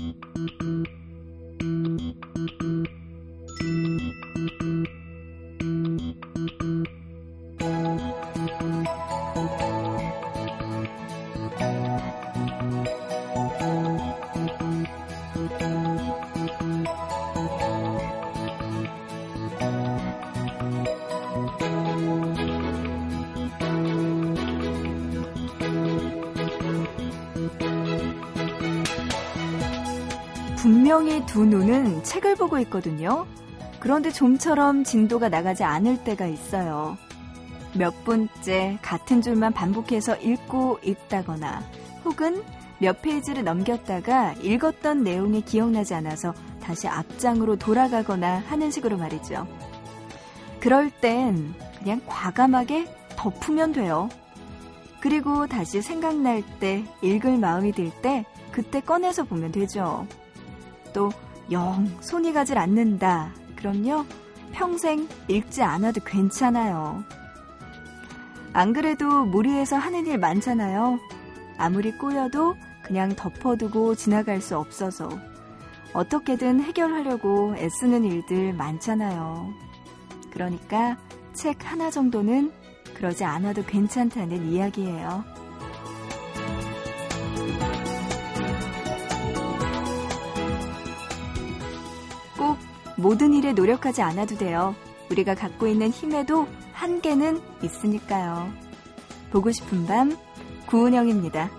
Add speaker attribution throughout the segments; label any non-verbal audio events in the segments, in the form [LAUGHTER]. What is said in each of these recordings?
Speaker 1: mm-hmm. 두 눈은 책을 보고 있거든요. 그런데 좀처럼 진도가 나가지 않을 때가 있어요. 몇 분째 같은 줄만 반복해서 읽고 있다거나 혹은 몇 페이지를 넘겼다가 읽었던 내용이 기억나지 않아서 다시 앞장으로 돌아가거나 하는 식으로 말이죠. 그럴 땐 그냥 과감하게 덮으면 돼요. 그리고 다시 생각날 때, 읽을 마음이 들 때, 그때 꺼내서 보면 되죠. 또영 손이 가질 않는다. 그럼요. 평생 읽지 않아도 괜찮아요. 안 그래도 무리해서 하는 일 많잖아요. 아무리 꼬여도 그냥 덮어두고 지나갈 수 없어서 어떻게든 해결하려고 애쓰는 일들 많잖아요. 그러니까 책 하나 정도는 그러지 않아도 괜찮다는 이야기예요. 모든 일에 노력하지 않아도 돼요. 우리가 갖고 있는 힘에도 한계는 있으니까요. 보고 싶은 밤, 구은영입니다.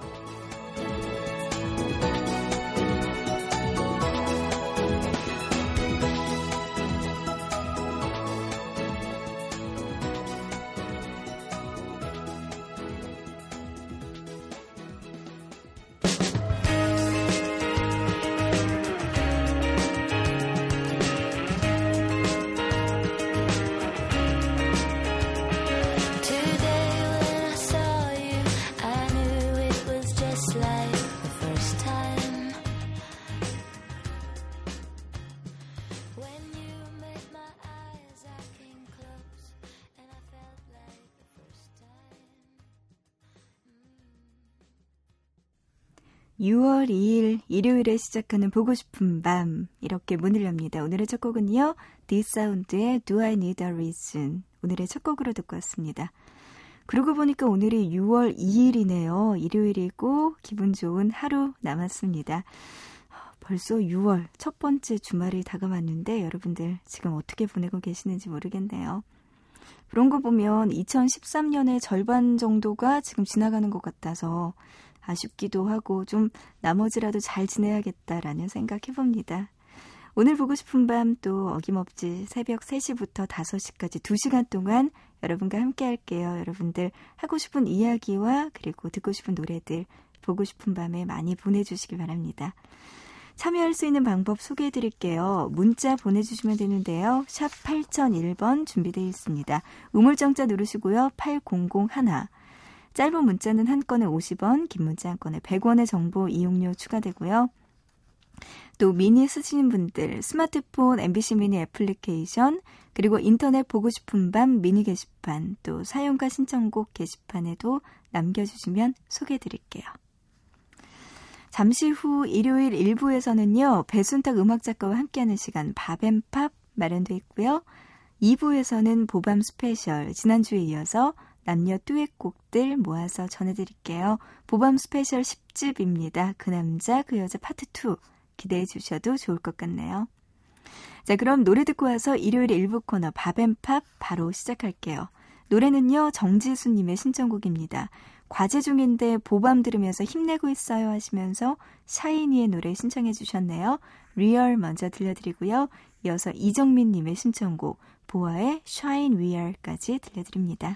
Speaker 1: 일 일요일에 시작하는 보고 싶은 밤 이렇게 문을 엽니다. 오늘의 첫 곡은요. 디사운드의 Do I Need a Reason 오늘의 첫 곡으로 듣고 왔습니다. 그러고 보니까 오늘이 6월 2일이네요. 일요일이고 기분 좋은 하루 남았습니다. 벌써 6월 첫 번째 주말이 다가왔는데 여러분들 지금 어떻게 보내고 계시는지 모르겠네요. 그런 거 보면 2013년의 절반 정도가 지금 지나가는 것 같아서 아쉽기도 하고 좀 나머지라도 잘 지내야겠다라는 생각 해 봅니다. 오늘 보고 싶은 밤 또 어김없이 새벽 3시부터 5시까지 2시간 동안 여러분과 함께 할게요. 여러분들 하고 싶은 이야기와 그리고 듣고 싶은 노래들 보고 싶은 밤에 많이 보내주시기 바랍니다. 참여할 수 있는 방법 소개해 드릴게요. 문자 보내주시면 되는데요. 샵 8001번 준비되어 있습니다. 우물정자 누르시고요. 8001 짧은 문자는 한 건에 50원, 긴 문자 한 건에 100원의 정보 이용료 추가되고요. 또 미니 쓰시는 분들 스마트폰 MBC 미니 애플리케이션 그리고 인터넷 보고 싶은 밤 미니 게시판 또 사용과 신청곡 게시판에도 남겨주시면 소개해드릴게요. 잠시 후 일요일 1부에서는요 배순탁 음악작가와 함께하는 시간 밥앤팝 마련돼 있고요. 2부에서는 보밤 special 지난주에 이어서 남녀 듀엣곡들 모아서 전해드릴게요. 보밤 special 10집입니다. 그 남자, 그 여자 파트 2 기대해 주셔도 좋을 것 같네요. 자, 그럼 노래 듣고 와서 일요일 일부 코너 밥앤팝 바로 시작할게요. 노래는요, 정지수님의 신청곡입니다. 과제 중인데 보밤 들으면서 힘내고 있어요 하시면서 샤이니의 노래 신청해 주셨네요. 리얼 먼저 들려드리고요. 이어서 이정민님의 신청곡 보아의 Shine We Are까지 들려드립니다.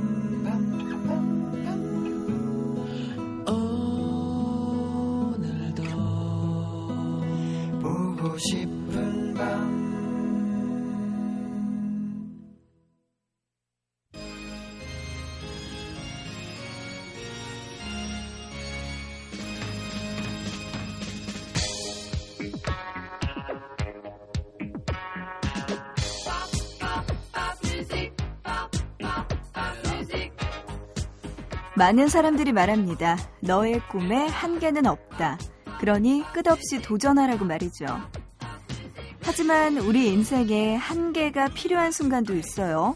Speaker 2: 싶은 밤
Speaker 1: 많은 사람들이 말합니다. 너의 꿈에 한계는 없다. 그러니 끝없이 도전하라고 말이죠. 하지만 우리 인생에 한계가 필요한 순간도 있어요.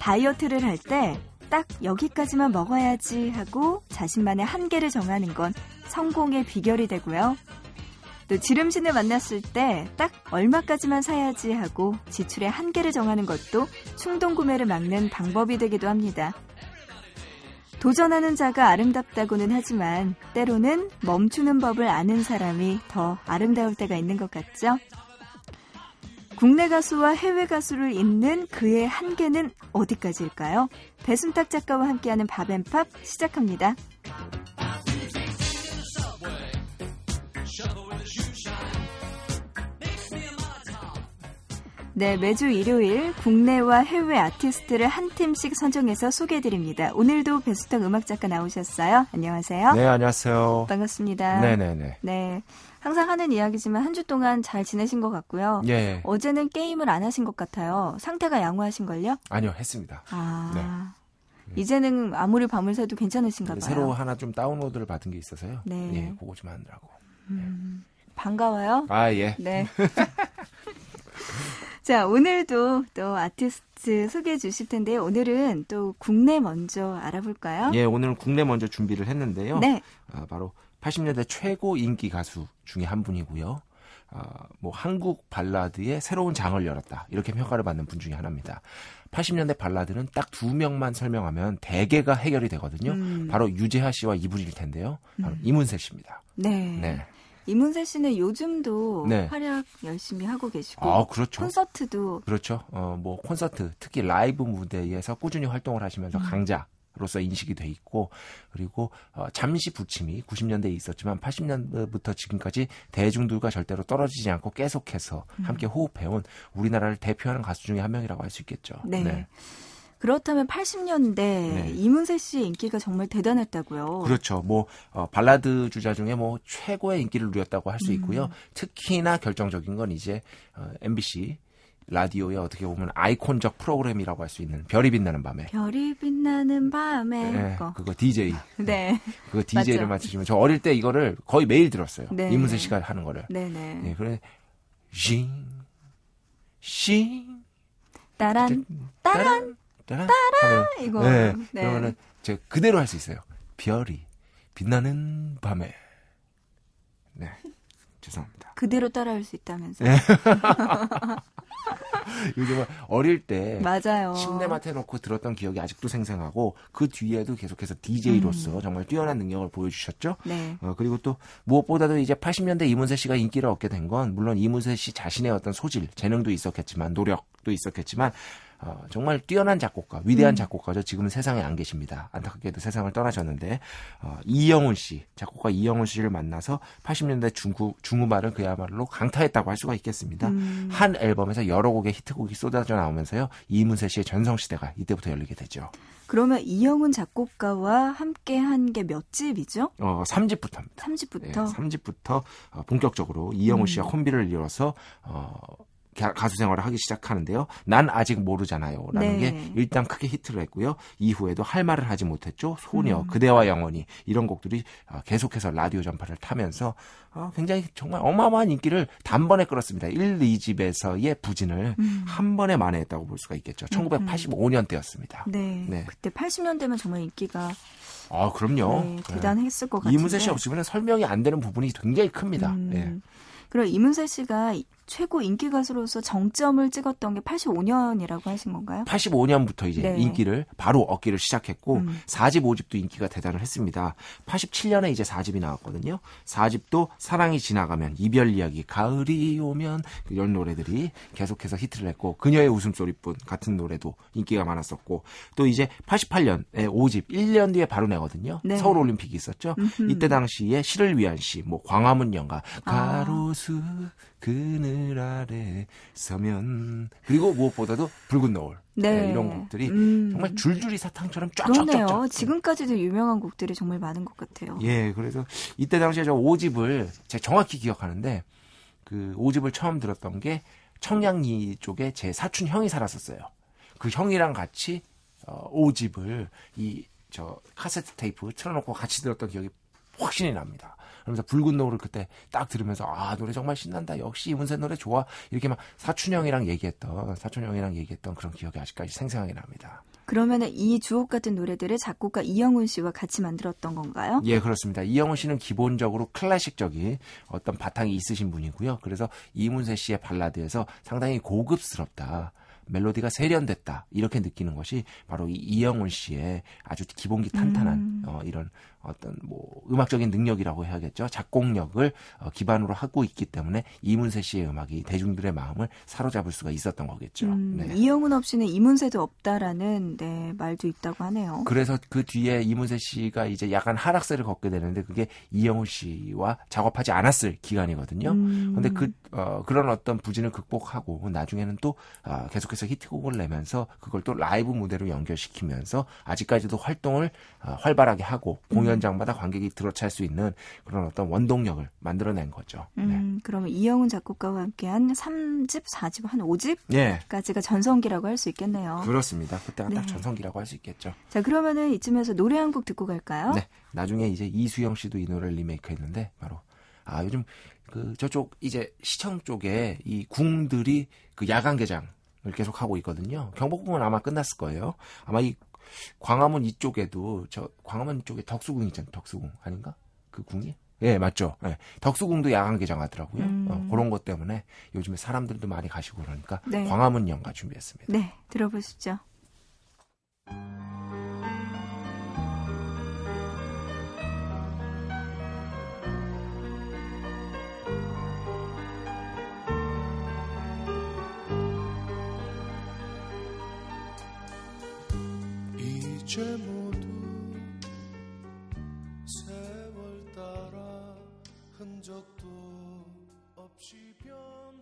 Speaker 1: 다이어트를 할 때 딱 여기까지만 먹어야지 하고 자신만의 한계를 정하는 건 성공의 비결이 되고요. 또 지름신을 만났을 때 딱 얼마까지만 사야지 하고 지출의 한계를 정하는 것도 충동 구매를 막는 방법이 되기도 합니다. 도전하는 자가 아름답다고는 하지만 때로는 멈추는 법을 아는 사람이 더 아름다울 때가 있는 것 같죠? 국내 가수와 해외 가수를 잇는 그의 한계는 어디까지일까요? 배순탁 작가와 함께하는 밥앤팝 시작합니다. 네, 매주 일요일 국내와 해외 아티스트를 한 팀씩 선정해서 소개해드립니다. 오늘도 배수탁 음악작가 나오셨어요. 안녕하세요.
Speaker 3: 네, 안녕하세요.
Speaker 1: 반갑습니다.
Speaker 3: 네네네.
Speaker 1: 네. 항상 하는 이야기지만 한 주 동안 잘 지내신 것 같고요.
Speaker 3: 예.
Speaker 1: 어제는 게임을 안 하신 것 같아요. 상태가 양호하신 걸요?
Speaker 3: 아니요, 했습니다.
Speaker 1: 아. 이제는 아무리 밤을 새도 괜찮으신가 봐요.
Speaker 3: 새로 하나 좀 다운로드를 받은 게 있어서요.
Speaker 1: 네.
Speaker 3: 예, 그거 좀 하느라고.
Speaker 1: 반가워요.
Speaker 3: 아, 예.
Speaker 1: 네. [LAUGHS] [LAUGHS] 자, 오늘도 또 아티스트 소개해 주실 텐데요. 오늘은 또 국내 먼저 알아볼까요?
Speaker 3: 예, 오늘은 국내 먼저 준비를 했는데요.
Speaker 1: 네.
Speaker 3: 아, 바로 80년대 최고 인기 가수 중에 한 분이고요. 아, 뭐 한국 발라드의 새로운 장을 열었다. 이렇게 평가를 받는 분 중에 하나입니다. 80년대 발라드는 딱 두 명만 설명하면 대개가 해결이 되거든요.
Speaker 1: 음.
Speaker 3: 바로 유재하 씨와 이분일 텐데요. 바로 이문세 씨입니다.
Speaker 1: 네.
Speaker 3: 네.
Speaker 1: 이문세 씨는 요즘도
Speaker 3: 네.
Speaker 1: 활약 열심히 하고 계시고
Speaker 3: 아, 그렇죠.
Speaker 1: 콘서트도
Speaker 3: 그렇죠. 어, 뭐 콘서트, 특히 라이브 무대에서 꾸준히 활동을 하시면서 강자 로서 인식이 돼 있고 그리고 어, 잠시 부침이 90년대에 있었지만 80년대부터 지금까지 대중들과 절대로 떨어지지 않고 계속해서 함께 호흡해온 우리나라를 대표하는 가수 중에 한 명이라고 할 수 있겠죠.
Speaker 1: 네. 그렇다면 80년대 이문세 씨의 인기가 정말 대단했다고요.
Speaker 3: 그렇죠. 뭐 어, 발라드 주자 중에 뭐 최고의 인기를 누렸다고 할 수 있고요. 특히나 결정적인 건 이제 어, MBC 라디오의 어떻게 보면 아이콘적 프로그램이라고 할 수 있는 별이 빛나는 밤에
Speaker 1: 별이 빛나는 밤에
Speaker 3: 네,
Speaker 1: 거.
Speaker 3: 그거 DJ
Speaker 1: 네.
Speaker 3: 그거 [LAUGHS] DJ를. 맞추시면 저 어릴 때 이거를 거의 매일 들었어요.
Speaker 1: 네.
Speaker 3: 이문세 씨가 하는 거를.
Speaker 1: 네네.
Speaker 3: 예, 그래 싱, 싱,
Speaker 1: 따란
Speaker 3: 따란, 따란, 따란
Speaker 1: 이거.
Speaker 3: 네,
Speaker 1: 네.
Speaker 3: 그러면은 제가 그대로 할 수 있어요. 별이 빛나는 밤에. 네, [LAUGHS] 죄송합니다.
Speaker 1: 그대로 따라할 수 있다면서.
Speaker 3: 네. [LAUGHS] [LAUGHS] 요즘은 어릴 때
Speaker 1: 맞아요.
Speaker 3: 침대맡에 놓고 들었던 기억이 아직도 생생하고 그 뒤에도 계속해서 DJ로서
Speaker 1: 음.
Speaker 3: 정말 뛰어난 능력을 보여주셨죠.
Speaker 1: 네.
Speaker 3: 어, 그리고 또 무엇보다도 이제 80년대 이문세 씨가 인기를 얻게 된 건 물론 이문세 씨 자신의 어떤 소질, 재능도 있었겠지만 노력도 있었겠지만 어, 정말 뛰어난 작곡가, 위대한
Speaker 1: 음.
Speaker 3: 작곡가죠. 지금은 세상에 안 계십니다. 안타깝게도 세상을 떠나셨는데 어, 이영훈 씨, 작곡가 이영훈 씨를 만나서 80년대 중후, 중후반을 그야말로 강타했다고 할 수가 있겠습니다.
Speaker 1: 음.
Speaker 3: 한 앨범에서 여러 곡의 히트곡이 쏟아져 나오면서요. 이문세 씨의 전성시대가 이때부터 열리게 되죠.
Speaker 1: 그러면 이영훈 작곡가와 함께 한 게 몇 집이죠?
Speaker 3: 어, 3집부터입니다.
Speaker 1: 3집부터.
Speaker 3: 3집부터 어, 본격적으로 이영훈 씨와
Speaker 1: 음.
Speaker 3: 콤비를 이뤄서 어, 가- 가수 생활을 하기 시작하는데요. 난 아직 모르잖아요.라는
Speaker 1: 네.
Speaker 3: 게 일단 크게 히트를 했고요. 이후에도 할 말을 하지 못했죠. 소녀,
Speaker 1: 음.
Speaker 3: 그대와 영원히 이런 곡들이 어, 계속해서 라디오 전파를 타면서 어, 굉장히 정말 어마어마한 인기를 단번에 끌었습니다. 1, 2집에서의 부진을
Speaker 1: 음.
Speaker 3: 한 번에 만회했다고 볼 수가 있겠죠. 1985년 때였습니다.
Speaker 1: 네.
Speaker 3: 네.
Speaker 1: 그때 80년대면 정말 인기가
Speaker 3: 아, 그럼요.
Speaker 1: 네,
Speaker 3: 네.
Speaker 1: 대단했을 것 같은데.
Speaker 3: 이문세 씨 없으면 설명이 안 되는 부분이 굉장히 큽니다.
Speaker 1: 음.
Speaker 3: 예.
Speaker 1: 그럼 이문세 씨가 이- 최고 인기 가수로서 정점을 찍었던 게 85년이라고 하신 건가요?
Speaker 3: 85년부터 이제
Speaker 1: 네.
Speaker 3: 인기를 바로 얻기를 시작했고
Speaker 1: 음.
Speaker 3: 4집, 5집도 인기가 대단을 했습니다. 87년에 이제 4집이 나왔거든요. 4집도 사랑이 지나가면 이별 이야기, 가을이 오면 이런 노래들이 계속해서 히트를 했고 그녀의 웃음소리뿐 같은 노래도 인기가 많았었고 또 이제 88년에 5집 1년 뒤에 바로 내거든요.
Speaker 1: 네.
Speaker 3: 서울 올림픽이 있었죠.
Speaker 1: 음흠.
Speaker 3: 이때 당시에 시를 위한 시, 뭐 광화문 연가,
Speaker 1: 아.
Speaker 3: 가로수 그늘 아래 서면 그리고 무엇보다도 붉은 노을 네, 이런 곡들이
Speaker 1: 음.
Speaker 3: 정말 줄줄이 사탕처럼
Speaker 1: 그러네요.
Speaker 3: 쫙쫙쫙쫙.
Speaker 1: 지금까지도 유명한 곡들이 정말 많은 것 같아요.
Speaker 3: 예, 그래서 이때 당시에 저 5집을 제가 정확히 기억하는데 그 5집을 처음 들었던 게 청량리 쪽에 제 사촌 형이 살았었어요. 그 형이랑 같이 어 5집을 이 저 카세트 테이프 틀어놓고 같이 들었던 기억이 확신이 납니다. 그러면서 붉은 노을을 그때 딱 들으면서 아 노래 정말 신난다 역시 이문세 노래 좋아 이렇게 막 사촌 형이랑 얘기했던 사촌 형이랑 얘기했던 그런 기억이 아직까지 생생하게 납니다.
Speaker 1: 그러면은 이 주옥 같은 노래들을 작곡가 이영훈 씨와 같이 만들었던 건가요?
Speaker 3: 예, 그렇습니다. 이영훈 씨는 기본적으로 클래식적인 어떤 바탕이 있으신 분이고요. 그래서 이문세 씨의 발라드에서 상당히 고급스럽다. 멜로디가 세련됐다. 이렇게 느끼는 것이 바로 이 이영훈 씨의 아주 기본기 탄탄한
Speaker 1: 음.
Speaker 3: 어, 이런 어떤 뭐 음악적인 능력이라고 해야겠죠. 작곡력을 어, 기반으로 하고 있기 때문에 이문세 씨의 음악이 대중들의 마음을 사로잡을 수가 있었던 거겠죠.
Speaker 1: 음,
Speaker 3: 네.
Speaker 1: 이영훈 없이는 이문세도 없다라는 네, 말도 있다고 하네요.
Speaker 3: 그래서 그 뒤에 이문세 씨가 이제 약간 하락세를 걷게 되는데 그게 이영훈 씨와 작업하지 않았을 기간이거든요.
Speaker 1: 음.
Speaker 3: 근데 그, 어, 그런 어떤 부진을 극복하고 나중에는 또 어, 계속해서 히트곡을 내면서 그걸 또 라이브 무대로 연결시키면서 아직까지도 활동을 어, 활발하게 하고
Speaker 1: 음.
Speaker 3: 공연장마다 관객이 들어찰 수 있는 그런 어떤 원동력을 만들어낸 거죠.
Speaker 1: 음, 그러면 이영훈 작곡가와 함께한 3집, 4집, 한 5집까지가
Speaker 3: 네.
Speaker 1: 전성기라고 할 수 있겠네요.
Speaker 3: 그렇습니다. 그때가
Speaker 1: 네.
Speaker 3: 딱 전성기라고 할 수 있겠죠.
Speaker 1: 자, 그러면은 이쯤에서 노래 한 곡 듣고 갈까요?
Speaker 3: 네. 나중에 이제 이수영 씨도 이 노래를 리메이크 했는데 바로 아 요즘 그 저쪽 이제 시청 쪽에 이 궁들이 그 야간 개장 을 계속 하고 있거든요. 경복궁은 아마 끝났을 거예요. 아마 이 광화문 이쪽에도 저 광화문 쪽에 덕수궁 있잖아요. 덕수궁 아닌가? 그 궁이? 예, 맞죠. 예. 덕수궁도 야간 개장하더라고요.
Speaker 1: 음.
Speaker 3: 어, 그런 것 때문에 요즘에 사람들도 많이 가시고 그러니까
Speaker 1: 네.
Speaker 3: 광화문 연가 준비했습니다.
Speaker 1: 네, 들어보시죠.
Speaker 2: 이제 모두 세월 따라 흔적도 없이 변하였지만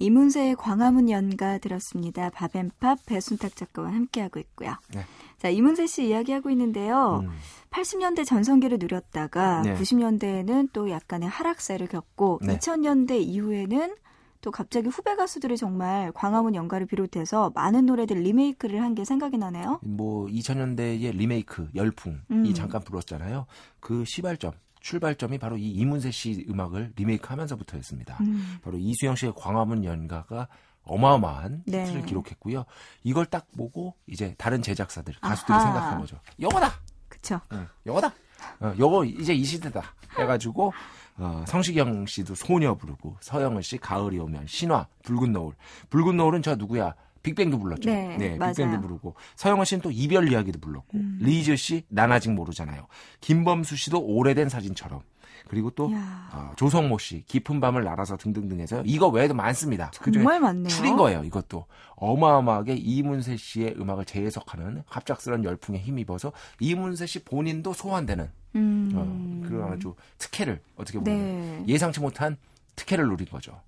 Speaker 1: 이문세의 광화문 연가 들었습니다. 밥앤팝 배순탁 작가와 함께하고 있고요.
Speaker 3: 네.
Speaker 1: 자, 이문세 씨 이야기하고 있는데요.
Speaker 3: 음.
Speaker 1: 80년대 전성기를 누렸다가
Speaker 3: 네.
Speaker 1: 90년대에는 또 약간의 하락세를 겪고
Speaker 3: 네.
Speaker 1: 2000년대 이후에는 또 갑자기 후배 가수들이 정말 광화문 연가를 비롯해서 많은 노래들 리메이크를 한 게 생각이 나네요.
Speaker 3: 뭐 2000년대의 리메이크 열풍이
Speaker 1: 음.
Speaker 3: 잠깐 불었잖아요. 그 시발점 출발점이 바로 이 이문세 씨 음악을 리메이크하면서부터였습니다.
Speaker 1: 음.
Speaker 3: 바로 이수영 씨의 광화문 연가가 어마어마한
Speaker 1: 네.
Speaker 3: 히트를 기록했고요. 이걸 딱 보고 이제 다른 제작사들 가수들이
Speaker 1: 아하.
Speaker 3: 생각한 거죠. 요거다.
Speaker 1: 그쵸.
Speaker 3: 응, 요거다. 어, 요거 이제 이 시대다. 해가지고 어, 성시경 씨도 소녀 부르고 서영은 씨 가을이 오면 신화 붉은 노을 붉은 노을은 저 누구야 빅뱅도 불렀죠.
Speaker 1: 네, 맞아요.
Speaker 3: 빅뱅도 부르고 서영은 씨는 또 이별 이야기도 불렀고
Speaker 1: 음.
Speaker 3: 리즈 씨 난 아직 모르잖아요. 김범수 씨도 오래된 사진처럼 그리고 또. 어, 조성모 씨 깊은 밤을 날아서 등등등해서 이거 외에도 많습니다. 그중에
Speaker 1: 정말 많네요.
Speaker 3: 추린 거예요. 이것도 어마어마하게 이문세 씨의 음악을 재해석하는 갑작스런 열풍에 힘입어서 이문세 씨 본인도 소환되는
Speaker 1: 음.
Speaker 3: 어, 그런 아주 특혜를 어떻게 보면
Speaker 1: 네.
Speaker 3: 예상치 못한 특혜를 누린 거죠.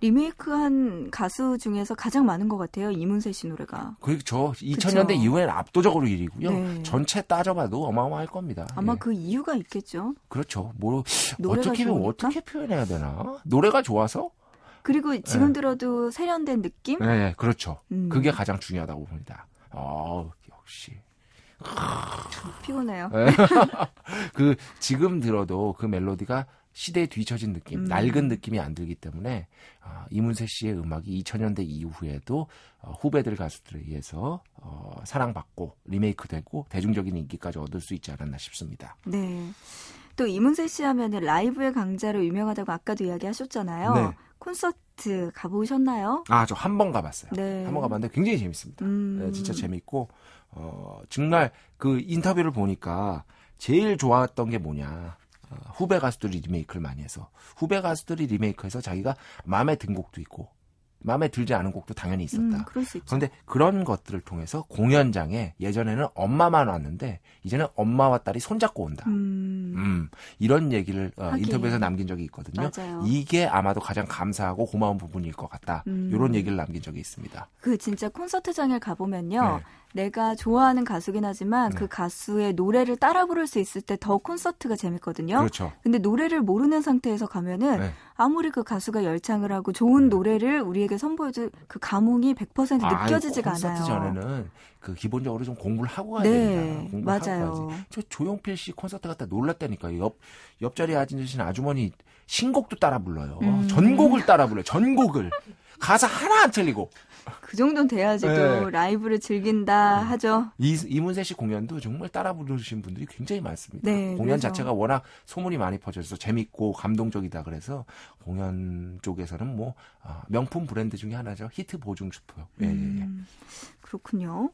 Speaker 1: 리메이크한 가수 중에서 가장 많은 것 같아요. 이문세 씨 노래가.
Speaker 3: 그저 2000년대 이후에는 압도적으로 1위고요.
Speaker 1: 네.
Speaker 3: 전체 따져봐도 어마어마할 겁니다.
Speaker 1: 아마
Speaker 3: 예.
Speaker 1: 그 이유가 있겠죠.
Speaker 3: 그렇죠. 뭐 어떻게
Speaker 1: 좋으니까?
Speaker 3: 어떻게 표현해야 되나? 노래가 좋아서?
Speaker 1: 그리고 지금
Speaker 3: 네.
Speaker 1: 들어도 세련된 느낌?
Speaker 3: 네, 그렇죠.
Speaker 1: 음.
Speaker 3: 그게 가장 중요하다고 봅니다. 어, 역시.
Speaker 1: 피곤해요.
Speaker 3: 네. [LAUGHS] 그 지금 들어도 그 멜로디가 시대에 뒤처진 느낌,
Speaker 1: 음.
Speaker 3: 낡은 느낌이 안 들기 때문에 아, 이문세 씨의 음악이 2000년대 이후에도 어, 후배들 가수들에 의해서 어, 사랑받고 리메이크되고 대중적인 인기까지 얻을 수 있지 않았나 싶습니다.
Speaker 1: 네. 또 이문세 씨 하면은 라이브의 강자로 유명하다고 아까도 이야기하셨잖아요.
Speaker 3: 네.
Speaker 1: 콘서트 가보셨나요?
Speaker 3: 아, 저 한 번 가봤어요.
Speaker 1: 네.
Speaker 3: 한번 가봤는데 굉장히 재밌습니다.
Speaker 1: 음.
Speaker 3: 네, 진짜 재밌고 어, 정말 그 인터뷰를 보니까 제일 좋았던 게 뭐냐. 어, 후배 가수들이 리메이크를 많이 해서 후배 가수들이 리메이크해서 자기가 마음에 든 곡도 있고 마음에 들지 않은 곡도 당연히 있었다.
Speaker 1: 음, 그럴 수 있죠.
Speaker 3: 그런데 그런 것들을 통해서 공연장에 예전에는 엄마만 왔는데 이제는 엄마와 딸이 손잡고 온다.
Speaker 1: 음,
Speaker 3: 음, 이런 얘기를 어. 인터뷰에서 남긴 적이 있거든요.
Speaker 1: 맞아요.
Speaker 3: 이게 아마도 가장 감사하고 고마운 부분일 것 같다.
Speaker 1: 음.
Speaker 3: 이런 얘기를 남긴 적이 있습니다.
Speaker 1: 그 진짜 콘서트장에 가보면요.
Speaker 3: 네.
Speaker 1: 내가 좋아하는 가수긴 하지만
Speaker 3: 네.
Speaker 1: 그 가수의 노래를 따라 부를 수 있을 때 더 콘서트가 재밌거든요.
Speaker 3: 그렇죠.
Speaker 1: 근데 노래를 모르는 상태에서 가면은
Speaker 3: 네.
Speaker 1: 아무리 그 가수가 열창을 하고 좋은 노래를 우리에게 선보여도 그 감흥이 100%
Speaker 3: 아이,
Speaker 1: 느껴지지가
Speaker 3: 콘서트
Speaker 1: 않아요.
Speaker 3: 전에는 그 기본적으로 좀 공부를 하고 가야
Speaker 1: 네,
Speaker 3: 됩니다. 공부를
Speaker 1: 맞아요.
Speaker 3: 저 조용필 씨 콘서트 갔다 놀랐다니까요. 옆 옆자리에 앉으신 아주머니 신곡도 따라 불러요.
Speaker 1: 음.
Speaker 3: 전곡을 따라 불러요. 전곡을 가사 하나 안 틀리고.
Speaker 1: 그 정도는 돼야지 또
Speaker 3: 네.
Speaker 1: 라이브를 즐긴다 하죠.
Speaker 3: 이, 이문세 씨 공연도 정말 따라 부르신 분들이 굉장히 많습니다.
Speaker 1: 네,
Speaker 3: 공연
Speaker 1: 그래서-
Speaker 3: 자체가 워낙 소문이 많이 퍼져서 재밌고 감동적이다 그래서 공연 쪽에서는 뭐 아, 명품 브랜드 중에 하나죠. 히트 보증 슈퍼요. 예, 예, 예.
Speaker 1: 음, 그렇군요.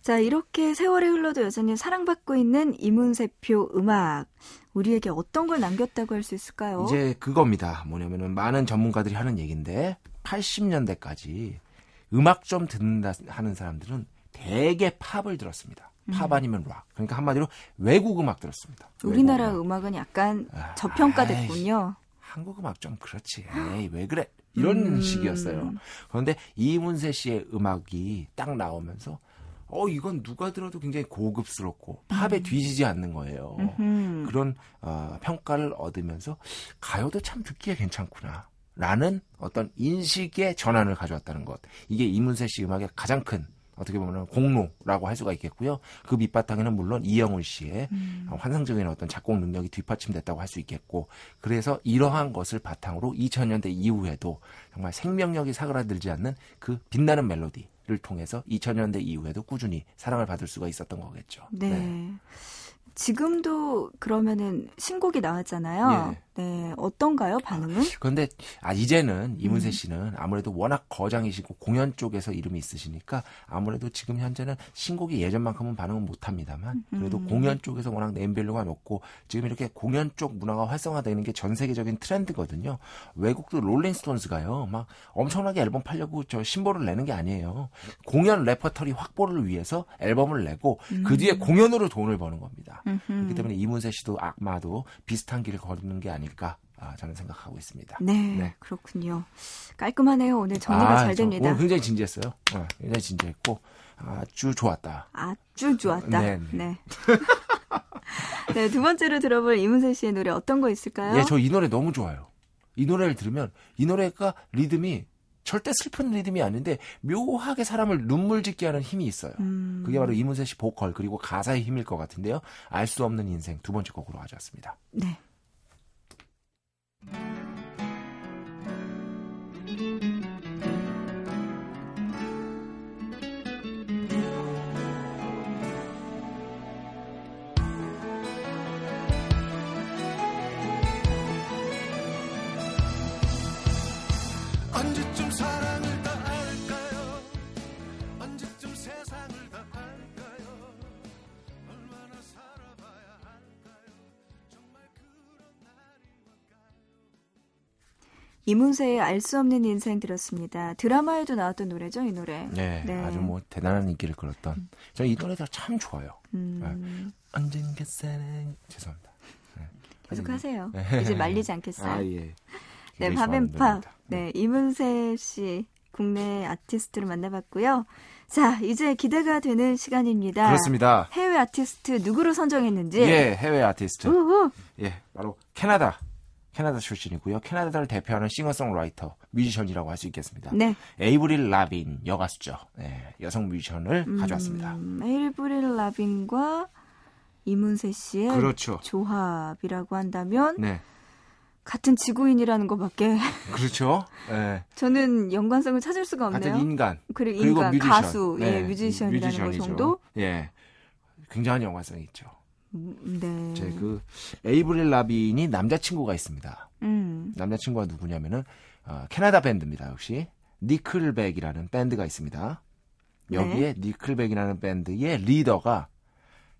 Speaker 1: 자, 이렇게 세월이 흘러도 여전히 사랑받고 있는 이문세표 음악. 우리에게 어떤 걸 남겼다고 할 수 있을까요?
Speaker 3: 이제 그겁니다. 뭐냐면은 많은 전문가들이 하는 얘기인데 80년대까지 음악 좀 듣는다 하는 사람들은 대개 팝을 들었습니다. 팝 아니면 락. 그러니까 한마디로 외국 음악 들었습니다.
Speaker 1: 우리나라
Speaker 3: 외국 음악.
Speaker 1: 음악은 약간
Speaker 3: 아,
Speaker 1: 저평가됐군요.
Speaker 3: 한국 음악 좀 그렇지. 에이, 왜 그래? 이런
Speaker 1: 음.
Speaker 3: 식이었어요. 그런데 이문세 씨의 음악이 딱 나오면서 어 이건 누가 들어도 굉장히 고급스럽고 팝에 뒤지지 않는 거예요.
Speaker 1: 음.
Speaker 3: 그런 어, 평가를 얻으면서 가요도 참 듣기에 괜찮구나. 라는 어떤 인식의 전환을 가져왔다는 것. 이게 이문세 씨 음악의 가장 큰 어떻게 보면 공로라고 할 수가 있겠고요. 그 밑바탕에는 물론 이영훈 씨의
Speaker 1: 음.
Speaker 3: 어, 환상적인 어떤 작곡 능력이 뒷받침됐다고 할 수 있겠고 그래서 이러한 것을 바탕으로 2000년대 이후에도 정말 생명력이 사그라들지 않는 그 빛나는 멜로디를 통해서 2000년대 이후에도 꾸준히 사랑을 받을 수가 있었던 거겠죠.
Speaker 1: 네. 지금도 그러면은 신곡이 나왔잖아요.
Speaker 3: 예.
Speaker 1: 네. 어떤가요, 반응은?
Speaker 3: 그런데 아 이제는 이문세
Speaker 1: 음.
Speaker 3: 씨는 아무래도 워낙 거장이시고 공연 쪽에서 이름이 있으시니까 아무래도 지금 현재는 신곡이 예전만큼은 반응은 못 합니다만 그래도
Speaker 1: 음.
Speaker 3: 공연 쪽에서 워낙 name value가 높고 지금 이렇게 공연 쪽 문화가 활성화되는 게 전 세계적인 트렌드거든요. 외국도 롤링스톤스가요 막 엄청나게 앨범 팔려고 저 신보를 내는 게 아니에요. 공연 레퍼터리 확보를 위해서 앨범을 내고 그 뒤에 공연으로 돈을 버는 겁니다.
Speaker 1: 음흠.
Speaker 3: 그렇기 때문에 이문세 씨도 악마도 비슷한 길을 걷는 게 아 닐까 아, 저는 생각하고 있습니다.
Speaker 1: 네,
Speaker 3: 네.
Speaker 1: 그렇군요. 깔끔하네요. 오늘 정리가
Speaker 3: 아, 잘저
Speaker 1: 됩니다.
Speaker 3: 오늘 굉장히 진지했어요. 어, 굉장히 진지했고 아주 좋았다.
Speaker 1: 아주 좋았다.
Speaker 3: 네,
Speaker 1: 네.
Speaker 3: 네. [LAUGHS]
Speaker 1: 네, 두 번째로 들어볼 이문세 씨의 노래 어떤 거 있을까요?
Speaker 3: 예, 저 이 노래 너무 좋아요. 이 노래를 들으면 이 노래가 리듬이 절대 슬픈 리듬이 아닌데 묘하게 사람을 눈물 짓게 하는 힘이 있어요.
Speaker 1: 음,
Speaker 3: 그게 바로 이문세 씨 보컬 그리고 가사의 힘일 것 같은데요. 알 수 없는 인생 두 번째 곡으로 가져왔습니다.
Speaker 1: 네. 이문세의 알 수 없는 인생 들었습니다. 드라마에도 나왔던 노래죠, 이 노래.
Speaker 3: 네,
Speaker 1: 네.
Speaker 3: 아주 뭐 대단한 인기를 끌었던. 저는 이 노래가 참 좋아요.
Speaker 1: 음,
Speaker 3: 언젠가 사랑 죄송합니다. 네.
Speaker 1: 계속
Speaker 3: 아니,
Speaker 1: 하세요.
Speaker 3: 네.
Speaker 1: 이제 [LAUGHS] 말리지 않겠어요.
Speaker 3: 아 예.
Speaker 1: 네, 밥앤팝.
Speaker 3: 노래입니다.
Speaker 1: 네, 이문세 씨 국내 아티스트를 만나봤고요. 자, 이제 기대가 되는 시간입니다.
Speaker 3: 그렇습니다.
Speaker 1: 해외 아티스트 누구로 선정했는지.
Speaker 3: 예, 해외 아티스트.
Speaker 1: 우후.
Speaker 3: 예, 바로 캐나다. 캐나다 출신이고요. 캐나다를 대표하는 싱어송라이터, 뮤지션이라고 할 수 있겠습니다.
Speaker 1: 네.
Speaker 3: 에이브릴 라빈 여가수죠. 네, 여성 뮤지션을
Speaker 1: 음,
Speaker 3: 가져왔습니다.
Speaker 1: 에이브릴 라빈과 이문세 씨의
Speaker 3: 그렇죠.
Speaker 1: 조합이라고 한다면
Speaker 3: 네,
Speaker 1: 같은 지구인이라는 것밖에 [LAUGHS]
Speaker 3: 그렇죠. 네,
Speaker 1: 저는 연관성을 찾을 수가 없네요.
Speaker 3: 같은 인간
Speaker 1: 그리고
Speaker 3: 그리고
Speaker 1: 인간,
Speaker 3: 뮤지션.
Speaker 1: 가수, 예,
Speaker 3: 네,
Speaker 1: 뮤지션이라는 것
Speaker 3: 뮤지션이죠.
Speaker 1: 정도.
Speaker 3: 예, 굉장한 연관성이 있죠.
Speaker 1: 음, 네.
Speaker 3: 이제 그 에이브릴 라빈이 남자친구가 있습니다.
Speaker 1: 음,
Speaker 3: 남자친구가 누구냐면은 어, 캐나다 밴드입니다. 역시 니클백이라는 밴드가 있습니다. 여기에 니클백이라는 밴드의 리더가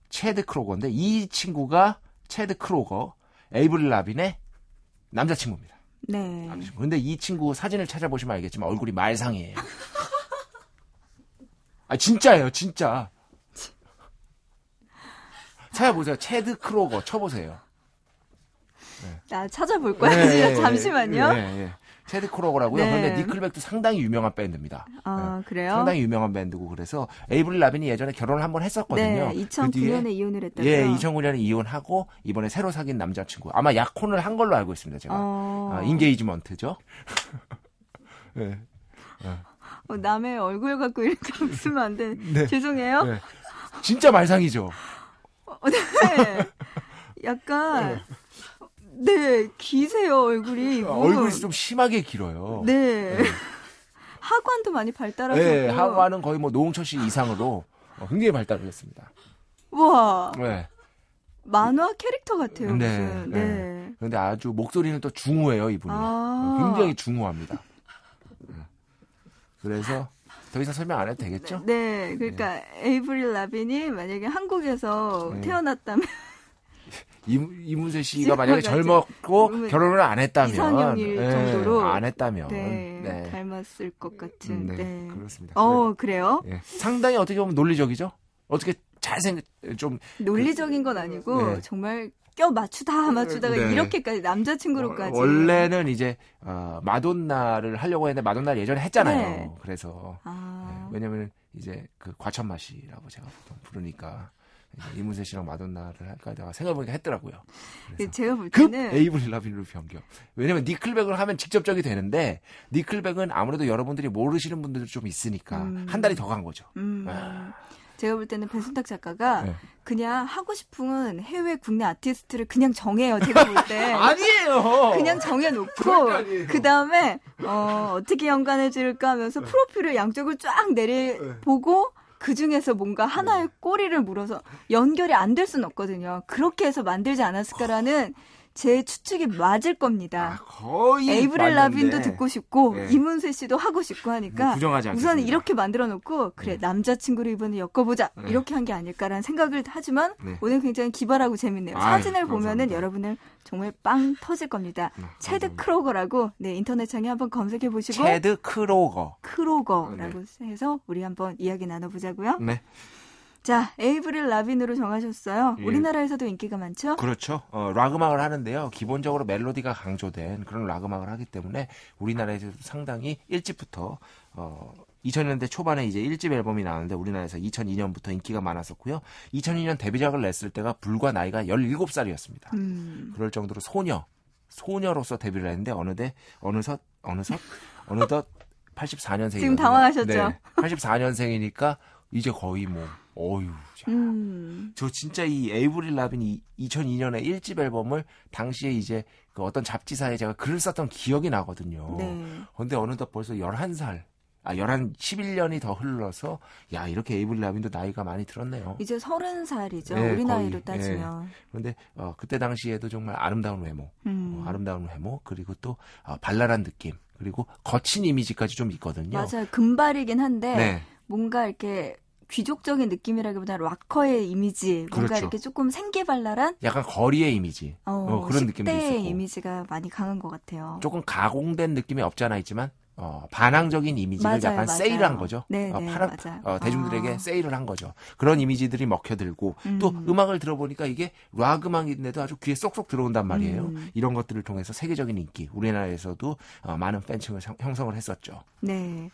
Speaker 3: 체드 크로거인데 이 친구가 체드 크로거 에이브릴 라빈의 남자친구입니다.
Speaker 1: 네.
Speaker 3: 남자친구. 근데 이 친구 사진을 찾아보시면 알겠지만 얼굴이 말상이에요. [LAUGHS] 아 진짜예요, 진짜. 찾아보세요. 체드 크로거 쳐보세요.
Speaker 1: 나 찾아볼 거야.
Speaker 3: 예,
Speaker 1: 진짜
Speaker 3: 예,
Speaker 1: 잠시만요.
Speaker 3: 예, 예. 체드 크로거라고요.
Speaker 1: 네.
Speaker 3: 그런데 니클백도 상당히 유명한 밴드입니다.
Speaker 1: 아,
Speaker 3: 네.
Speaker 1: 그래요?
Speaker 3: 상당히 유명한 밴드고 그래서 에이브릴 라빈이 예전에 결혼을 한 번 했었거든요.
Speaker 1: 네,
Speaker 3: 그 뒤에
Speaker 1: 2009년에 이혼을 했다고요.
Speaker 3: 예, 2009년에 이혼하고 이번에 새로 사귄 남자친구. 아마 약혼을 한 걸로 알고 있습니다. 제가.
Speaker 1: 어,
Speaker 3: 아, engagement죠. [LAUGHS] 네.
Speaker 1: 어, 남의 얼굴 갖고 이렇게 웃으면 안 돼.
Speaker 3: 네.
Speaker 1: 죄송해요.
Speaker 3: 네. 진짜 말상이죠.
Speaker 1: 어, 네. [LAUGHS] 약간 네 기세요 얼굴이. 이분.
Speaker 3: 얼굴이 좀 심하게 길어요.
Speaker 1: 네. [LAUGHS] 하관도 많이 발달하고.
Speaker 3: 네, 하관은 거의 뭐 노홍철 씨 이상으로 어, 굉장히 발달을 했습니다.
Speaker 1: 와
Speaker 3: 네.
Speaker 1: 만화 캐릭터 같아요.
Speaker 3: 네,
Speaker 1: 무슨.
Speaker 3: 네.
Speaker 1: 네.
Speaker 3: 그런데 아주 목소리는 또 중후해요, 이분이.
Speaker 1: 아.
Speaker 3: 굉장히 중후합니다. 네. 그래서 더 이상 설명 안 해도 되겠죠?
Speaker 1: 네, 그러니까 에이브릴 라빈이 만약에 한국에서
Speaker 3: 네.
Speaker 1: 태어났다면 [LAUGHS]
Speaker 3: 이, 이문 세 씨가 만약에 젊었고 결혼을 안 했다면
Speaker 1: 이상형일
Speaker 3: 예,
Speaker 1: 정도로
Speaker 3: 안 했다면
Speaker 1: 네,
Speaker 3: 네.
Speaker 1: 닮았을 것 같은.
Speaker 3: 음,
Speaker 1: 네.
Speaker 3: 네, 그렇습니다.
Speaker 1: 어 그래요?
Speaker 3: 예. 상당히 어떻게 보면 논리적이죠? 어떻게 잘생 좀
Speaker 1: 논리적인 건 아니고
Speaker 3: 네.
Speaker 1: 정말 껴 맞추다 맞추다가
Speaker 3: 네.
Speaker 1: 이렇게까지 남자친구로까지.
Speaker 3: 원래는 이제 어, 마돈나를 하려고 했는데 마돈나를 예전에 했잖아요.
Speaker 1: 네.
Speaker 3: 그래서
Speaker 1: 아,
Speaker 3: 네, 왜냐면 이제 그 과천 맛이라고 제가 보통 부르니까 이문세 씨랑 마돈나를 할까 내가 생각해보니까 했더라고요. 그래서
Speaker 1: 제가
Speaker 3: 볼급
Speaker 1: 때는
Speaker 3: 에이브릴 라빈으로 변경. 왜냐면 니클백을 하면 직접적이 되는데 니클백은 아무래도 여러분들이 모르시는 분들도 좀 있으니까
Speaker 1: 음.
Speaker 3: 한 달이 더 간 거죠.
Speaker 1: 음,
Speaker 3: 아.
Speaker 1: 제가 볼 때는 배순탁 작가가
Speaker 3: 네.
Speaker 1: 그냥 하고 싶은 해외 국내 아티스트를 그냥 정해요. 제가 볼 때. [LAUGHS]
Speaker 3: 아니에요.
Speaker 1: 그냥 정해놓고.
Speaker 3: 그
Speaker 1: 다음에 어, 어떻게 연관해 줄까 하면서
Speaker 3: 네.
Speaker 1: 프로필을 양쪽을 쫙 내리 보고 그 중에서 뭔가 하나의
Speaker 3: 네.
Speaker 1: 꼬리를 물어서 연결이 안 될 수는 없거든요. 그렇게 해서 만들지 않았을까라는 제 추측이 맞을
Speaker 3: 아,
Speaker 1: 겁니다.
Speaker 3: 거의
Speaker 1: 에이브릴. 라빈도 듣고 싶고
Speaker 3: 네.
Speaker 1: 이문세 씨도 하고 싶고 하니까
Speaker 3: 네, 부정하지
Speaker 1: 우선. 이렇게 만들어 놓고 그래
Speaker 3: 네.
Speaker 1: 남자친구를 이번에 엮어보자
Speaker 3: 네.
Speaker 1: 이렇게 한 게 아닐까라는 생각을 하지만
Speaker 3: 네.
Speaker 1: 오늘 굉장히 기발하고 재밌네요.
Speaker 3: 아유,
Speaker 1: 사진을 보면은. 여러분을 정말 빵 터질 겁니다.
Speaker 3: 네,
Speaker 1: 체드. 크로거라고 네 인터넷창에 한번 검색해 보시고
Speaker 3: 체드 크로거.
Speaker 1: 크로거라고 해서 우리 한번 이야기 나눠보자고요.
Speaker 3: 네.
Speaker 1: 자 에이브릴 라빈으로 정하셨어요.
Speaker 3: 예.
Speaker 1: 우리나라에서도 인기가 많죠.
Speaker 3: 그렇죠. 어, 락 음악을 하는데요. 기본적으로 멜로디가 강조된 그런 락 음악을 하기 때문에 우리나라에서도 상당히 일찍부터 어 2000년대 초반에 이제 1집 앨범이 나왔는데 우리나라에서 2002년부터 인기가 많았었고요. 2002년 데뷔작을 냈을 때가 불과 나이가 17살이었습니다.
Speaker 1: 음,
Speaker 3: 그럴 정도로 소녀, 소녀로서 데뷔를 했는데 어느덧 어느덧 어느덧 [LAUGHS] 어느덧 84년생이거든요.
Speaker 1: 지금 당황하셨죠?
Speaker 3: 84년생이니까 이제 거의 뭐 어유.
Speaker 1: 음,
Speaker 3: 저 진짜 이 에이브릴 라빈이 2002년에 1집 앨범을 당시에 이제 그 어떤 잡지사에 제가 글을 썼던 기억이 나거든요.
Speaker 1: 네.
Speaker 3: 근데 어느덧 벌써 11살, 아, 11, 11년이 더 흘러서, 야, 이렇게 에이브릴 라빈도 나이가 많이 들었네요.
Speaker 1: 이제 서른 살이죠.
Speaker 3: 네,
Speaker 1: 우리
Speaker 3: 거의,
Speaker 1: 나이로 따지면.
Speaker 3: 그런데, 어, 그때 당시에도 정말 아름다운 외모,
Speaker 1: 음.
Speaker 3: 어, 아름다운 외모, 그리고 또, 어, 발랄한 느낌, 그리고 거친 이미지까지 좀 있거든요.
Speaker 1: 맞아요. 금발이긴 한데
Speaker 3: 네.
Speaker 1: 뭔가 이렇게 귀족적인 느낌이라기보다 락커의 이미지, 뭔가
Speaker 3: 그렇죠.
Speaker 1: 이렇게 조금 생기발랄한
Speaker 3: 약간 거리의 이미지
Speaker 1: 어,
Speaker 3: 어, 그런 느낌도
Speaker 1: 10대의
Speaker 3: 있었고
Speaker 1: 이미지가 많이 강한 것 같아요.
Speaker 3: 조금 가공된 느낌이 없지 않아 있지만 어, 반항적인 이미지를
Speaker 1: 맞아요,
Speaker 3: 약간
Speaker 1: 맞아요.
Speaker 3: 세일한 거죠.
Speaker 1: 네,
Speaker 3: 어,
Speaker 1: 네,
Speaker 3: 파란-
Speaker 1: 맞아요.
Speaker 3: 어, 대중들에게
Speaker 1: 아.
Speaker 3: 세일을 한 거죠. 그런 이미지들이 먹혀들고 또
Speaker 1: 음.
Speaker 3: 음악을 들어보니까 이게 락 음악인데도 아주 귀에 쏙쏙 들어온단 말이에요.
Speaker 1: 음.
Speaker 3: 이런 것들을 통해서 세계적인 인기, 우리나라에서도 어, 많은 팬층을 형- 형성을 했었죠.
Speaker 1: 네.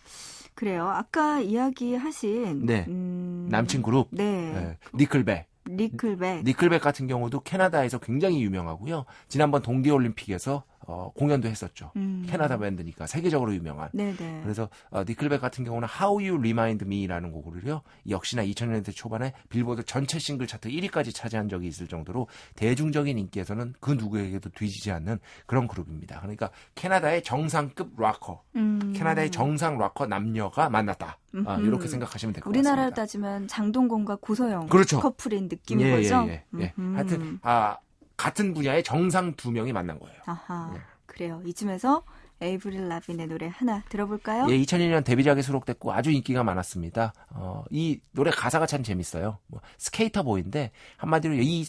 Speaker 1: 그래요. 아까 이야기하신
Speaker 3: 네.
Speaker 1: 음,
Speaker 3: 남친 그룹
Speaker 1: 네.
Speaker 3: 예, 니클백.
Speaker 1: 니클백.
Speaker 3: 니클백 같은 경우도 캐나다에서 굉장히 유명하고요. 지난번 동계 올림픽에서 어, 공연도 했었죠.
Speaker 1: 음.
Speaker 3: 캐나다 밴드니까 세계적으로 유명한.
Speaker 1: 네네.
Speaker 3: 그래서 어, 니클백 같은 경우는 How You Remind Me라는 곡을요. 역시나 2000년대 초반에 빌보드 전체 싱글 차트 1위까지 차지한 적이 있을 정도로 대중적인 인기에서는 그 누구에게도 뒤지지 않는 그런 그룹입니다. 그러니까 캐나다의 정상급 락커,
Speaker 1: 음.
Speaker 3: 캐나다의 정상 락커 남녀가 만났다. 아. 이렇게 생각하시면 될것
Speaker 1: 우리나라로
Speaker 3: 같습니다.
Speaker 1: 따지면 장동건과 고소영
Speaker 3: 그렇죠.
Speaker 1: 커플인 느낌인
Speaker 3: 예,
Speaker 1: 거죠.
Speaker 3: 예, 예, 예. 하여튼 아, 같은 분야의 정상 두 명이 만난 거예요.
Speaker 1: 아하.
Speaker 3: 예.
Speaker 1: 그래요. 이쯤에서 에이브릴 라빈의 노래 하나 들어볼까요?
Speaker 3: 예, 2001년 데뷔작에 수록됐고 아주 인기가 많았습니다. 어, 이 노래 가사가 참 재밌어요. 뭐, Sk8er Boi인데 한마디로 이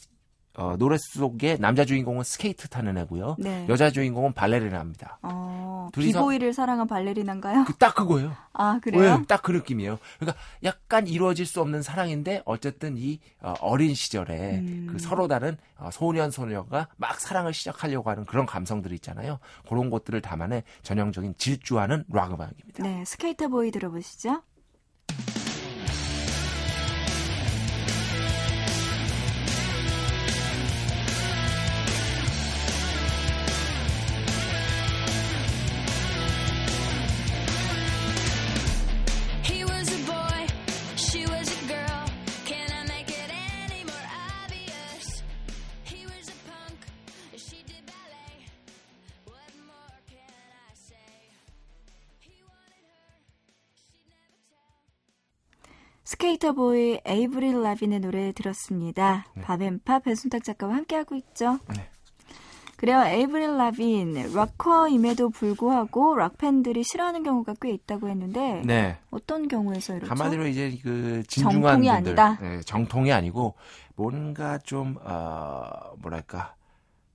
Speaker 3: 어, 노래 속의 남자 주인공은 스케이트 타는 애고요.
Speaker 1: 네.
Speaker 3: 여자 주인공은 발레리나입니다.
Speaker 1: 어,
Speaker 3: 둘이서-
Speaker 1: 비보이를 사랑한 발레리나인가요?
Speaker 3: 그, 딱 그거예요.
Speaker 1: 아, 그래요?
Speaker 3: 네, 딱그 느낌이에요. 그러니까 약간 이루어질 수 없는 사랑인데 어쨌든 이 어, 린 시절에
Speaker 1: 음.
Speaker 3: 그 서로 다른 어, 소년 소녀가 막 사랑을 시작하려고 하는 그런 감성들이 있잖아요. 그런 것들을 담아내 전형적인 질주하는 락 음악입니다.
Speaker 1: 네, 스케이터 보이 들어보시죠. Sk8er Boi 에이브릴 라빈의 노래 들었습니다. 밥 and 팝 배순탁 작가와 함께하고 있죠.
Speaker 3: 네.
Speaker 1: 그래요. 에이브릴 라빈 락커임에도 불구하고 락 팬들이 싫어하는 경우가 꽤 있다고 했는데
Speaker 3: 네.
Speaker 1: 어떤 경우에서 이렇죠?
Speaker 3: 한마디로 이제 그 진중한
Speaker 1: 정통이
Speaker 3: 분들,
Speaker 1: 아니다.
Speaker 3: 예, 정통이 아니고 뭔가 좀 어, 뭐랄까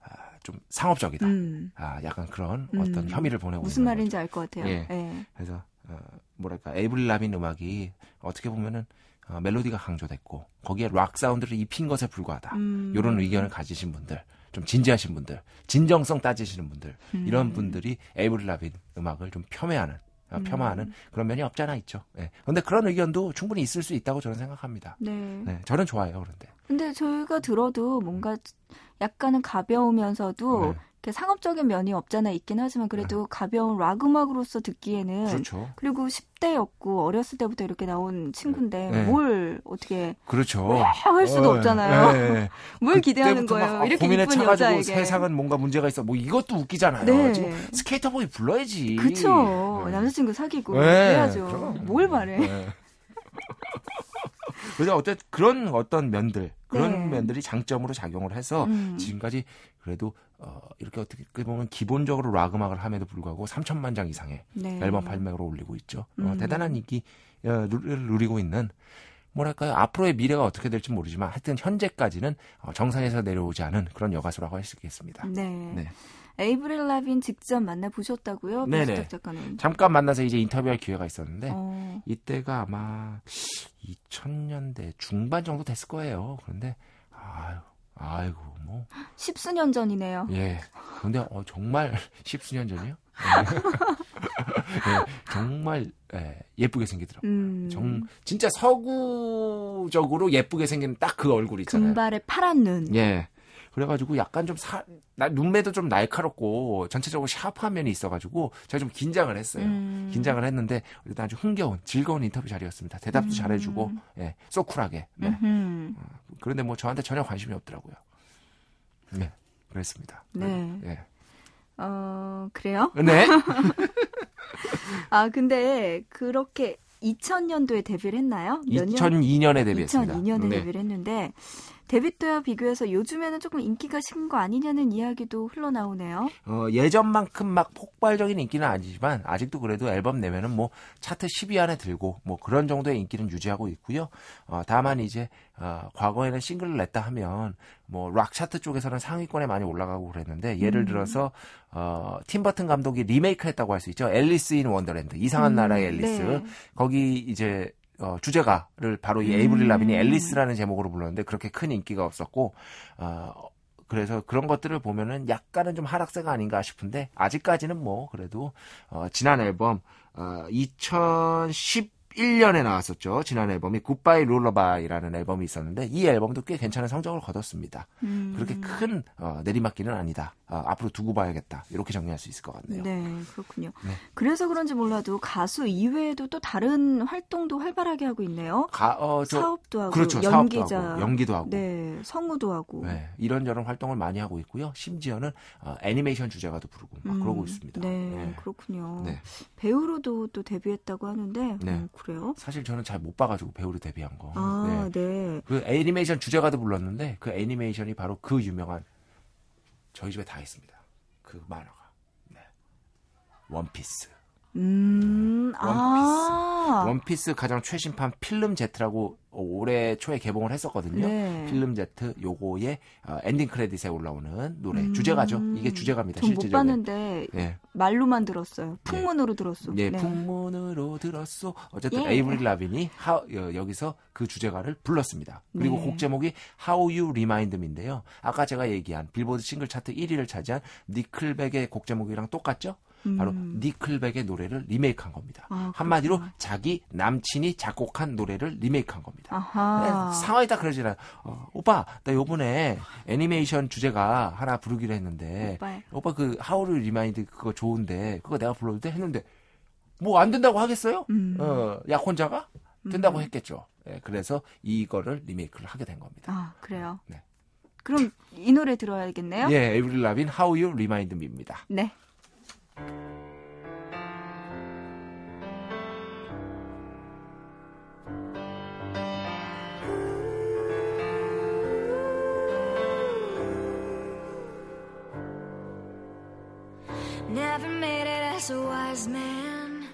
Speaker 3: 아, 좀 상업적이다.
Speaker 1: 음,
Speaker 3: 아, 약간 그런
Speaker 1: 음.
Speaker 3: 어떤 혐의를 보내고
Speaker 1: 무슨 말인지 알 것 같아요.
Speaker 3: 예.
Speaker 1: 예.
Speaker 3: 그래서 어, 뭐랄까 에이브릴 라빈 음악이 어떻게 보면은 어, 멜로디가 강조됐고 거기에 락 사운드를 입힌 것에 불과하다.
Speaker 1: 음.
Speaker 3: 이런 의견을 가지신 분들, 좀 진지하신 분들, 진정성 따지시는 분들
Speaker 1: 음.
Speaker 3: 이런 분들이 에이브릴 라빈 음악을 좀 폄훼하는 어,
Speaker 1: 음.
Speaker 3: 폄하하는 그런 면이 없잖아 있죠. 예. 근데 그런 의견도 충분히 있을 수 있다고 저는 생각합니다.
Speaker 1: 네.
Speaker 3: 네, 저는 좋아해요. 그런데
Speaker 1: 근데 저희가 들어도 뭔가 약간은 가벼우면서도
Speaker 3: 네.
Speaker 1: 상업적인 면이 없잖아 있긴 하지만 그래도 가벼운 락 음악으로서 듣기에는
Speaker 3: 그렇죠.
Speaker 1: 그리고 10대였고 어렸을 때부터 이렇게 나온 친구인데
Speaker 3: 네.
Speaker 1: 뭘 어떻게
Speaker 3: 그렇죠.
Speaker 1: 할 수도
Speaker 3: 어,
Speaker 1: 없잖아요.
Speaker 3: 예, 예. [LAUGHS]
Speaker 1: 뭘 기대하는 거예요?
Speaker 3: 막
Speaker 1: 이렇게
Speaker 3: 고민에 차가지고
Speaker 1: 여자에게.
Speaker 3: 세상은 뭔가 문제가 있어. 뭐 이것도 웃기잖아요.
Speaker 1: 네.
Speaker 3: 지금 스케이터보이 불러야지.
Speaker 1: 그쵸.
Speaker 3: 네.
Speaker 1: 남자친구 사귀고
Speaker 3: 네,
Speaker 1: 해야죠.
Speaker 3: 그럼.
Speaker 1: 뭘 바래?
Speaker 3: 네. [LAUGHS] 그래서 어쨌든 그런 어떤 면들, 그런
Speaker 1: 네.
Speaker 3: 면들이 장점으로 작용을 해서
Speaker 1: 음.
Speaker 3: 지금까지 그래도 어, 이렇게 어떻게 보면 기본적으로 락 음악을 함에도 불구하고 3천만 장 이상의
Speaker 1: 네.
Speaker 3: 앨범 발매를 올리고 있죠. 어,
Speaker 1: 음.
Speaker 3: 대단한 인기 어, 누- 누리고 있는 뭐랄까요 앞으로의 미래가 어떻게 될지 모르지만 하여튼 현재까지는 어, 정상에서 내려오지 않은 그런 여가수라고 할 수 있겠습니다.
Speaker 1: 네.
Speaker 3: 네.
Speaker 1: 에이브릴 라빈 직접 만나 보셨다고요?
Speaker 3: 네네.
Speaker 1: 작가는.
Speaker 3: 잠깐 만나서 이제 인터뷰할 기회가 있었는데
Speaker 1: 어.
Speaker 3: 이때가 아마 2000년대 중반 정도 됐을 거예요. 그런데 아유, 아이고 뭐
Speaker 1: 십수년 전이네요.
Speaker 3: 예. 근데 어, 정말 [LAUGHS] 십수년 전이요? 예. [LAUGHS] 예, 정말 예, 예쁘게 생기더라고요.
Speaker 1: 음.
Speaker 3: 정 진짜 서구적으로 예쁘게 생기는 딱 그 얼굴 있잖아요.
Speaker 1: 금발의 파란 눈.
Speaker 3: 예. 그래가지고 약간 좀 사, 나, 눈매도 좀 날카롭고 전체적으로 샤프한 면이 있어가지고 제가 좀 긴장을 했어요.
Speaker 1: 음.
Speaker 3: 긴장을 했는데 일단 아주 흥겨운 즐거운 인터뷰 자리였습니다. 대답도
Speaker 1: 음.
Speaker 3: 잘해주고 예, 쏘쿨하게. 네.
Speaker 1: 음흠.
Speaker 3: 그런데 뭐 저한테 전혀 관심이 없더라고요. 네, 그랬습니다.
Speaker 1: 네.
Speaker 3: 예.
Speaker 1: 어, 그래요?
Speaker 3: 네. [LAUGHS]
Speaker 1: 아, 근데 그렇게 2000년도에 데뷔를 했나요? 몇 년?
Speaker 3: 2002년에 데뷔했습니다.
Speaker 1: 2002년에
Speaker 3: 네.
Speaker 1: 데뷔를 했는데 데뷔 때와 비교해서 요즘에는 조금 인기가 식은 거 아니냐는 이야기도 흘러나오네요.
Speaker 3: 어, 예전만큼 막 폭발적인 인기는 아니지만 아직도 그래도 앨범 내면은 뭐 차트 10위 안에 들고 뭐 그런 정도의 인기는 유지하고 있고요. 어, 다만 이제 어, 과거에는 싱글을 냈다 하면 뭐 락 차트 쪽에서는 상위권에 많이 올라가고 그랬는데 예를
Speaker 1: 음.
Speaker 3: 들어서 어, 팀 버튼 감독이 리메이크했다고 할 수 있죠. Alice in Wonderland 이상한
Speaker 1: 음,
Speaker 3: 나라의 앨리스
Speaker 1: 네.
Speaker 3: 거기 이제 어, 주제가를 바로 이
Speaker 1: 음.
Speaker 3: 에이브릴 라빈이 Alice라는 제목으로 불렀는데 그렇게 큰 인기가 없었고 어, 그래서 그런 것들을 보면은 약간은 좀 하락세가 아닌가 싶은데 아직까지는 뭐 그래도 어, 지난 앨범 어, 2011년에 나왔었죠. 지난 앨범이 Goodbye Lullaby라는 앨범이 있었는데 이 앨범도 꽤 괜찮은 성적을 거뒀습니다.
Speaker 1: 음.
Speaker 3: 그렇게 큰 어, 내리막길은 아니다. 어, 앞으로 두고 봐야겠다. 이렇게 정리할 수 있을 것 같네요.
Speaker 1: 네, 그렇군요.
Speaker 3: 네.
Speaker 1: 그래서 그런지 몰라도 가수 이외에도 또 다른 활동도 활발하게 하고 있네요.
Speaker 3: 가, 어, 저,
Speaker 1: 사업도 하고
Speaker 3: 그렇죠.
Speaker 1: 연기자,
Speaker 3: 사업도 하고 연기도 하고
Speaker 1: 네, 성우도 하고.
Speaker 3: 네, 이런저런 활동을 많이 하고 있고요. 심지어는 어, 애니메이션 주제가도 부르고 막
Speaker 1: 음,
Speaker 3: 그러고 있습니다.
Speaker 1: 네,
Speaker 3: 네.
Speaker 1: 그렇군요.
Speaker 3: 네.
Speaker 1: 배우로도 또 데뷔했다고 하는데,
Speaker 3: 네.
Speaker 1: 어, 그래요?
Speaker 3: 사실 저는 잘 못 봐가지고 배우로 데뷔한 거.
Speaker 1: 아,
Speaker 3: 네.
Speaker 1: 네.
Speaker 3: 그 애니메이션 주제가도 불렀는데 그 애니메이션이 바로 그 유명한 저희 집에 다 있습니다. 그 만화가. 네. 원피스.
Speaker 1: 음, 아.
Speaker 3: 원피스 가장 최신판 필름 제트라고 올해 초에 개봉을 했었거든요.
Speaker 1: 네.
Speaker 3: 필름 제트 요거의 어, 엔딩 크레딧에 올라오는 노래
Speaker 1: 음.
Speaker 3: 주제가죠. 이게 주제가입니다.
Speaker 1: 전 못 봤는데
Speaker 3: 예.
Speaker 1: 말로만 들었어요. 풍문으로 들었어.
Speaker 3: 예,
Speaker 1: 네.
Speaker 3: 풍문으로 들었어. 어쨌든
Speaker 1: 예.
Speaker 3: 에이브릴 라빈이 하, 어, 여기서 그 주제가를 불렀습니다. 그리고
Speaker 1: 네.
Speaker 3: 곡 제목이 How You Remind Me인데요. 아까 제가 얘기한 빌보드 싱글 차트 1위를 차지한 니클백의 곡 제목이랑 똑같죠? 바로
Speaker 1: 음.
Speaker 3: 니클백의 노래를 리메이크한 겁니다.
Speaker 1: 아,
Speaker 3: 한마디로. 자기 남친이 작곡한 노래를 리메이크한 겁니다.
Speaker 1: 아하.
Speaker 3: 네, 상황이 딱 그렇잖아 어, 오빠 나 요번에 애니메이션 주제가 하나 부르기로 했는데
Speaker 1: 오빠.
Speaker 3: 오빠 그 How You Remind 그거 좋은데 그거 내가 불러도 돼 했는데 뭐 안 된다고 하겠어요?
Speaker 1: 음.
Speaker 3: 어 약혼자가 된다고
Speaker 1: 음.
Speaker 3: 했겠죠. 예, 그래서 이거를 리메이크를 하게 된 겁니다.
Speaker 1: 아, 그래요.
Speaker 3: 네.
Speaker 1: 그럼 이 노래 들어야겠네요?
Speaker 3: 예, 에이브릴 라빈 How You Remind Me입니다.
Speaker 1: 네.
Speaker 4: Never made it as a wise man.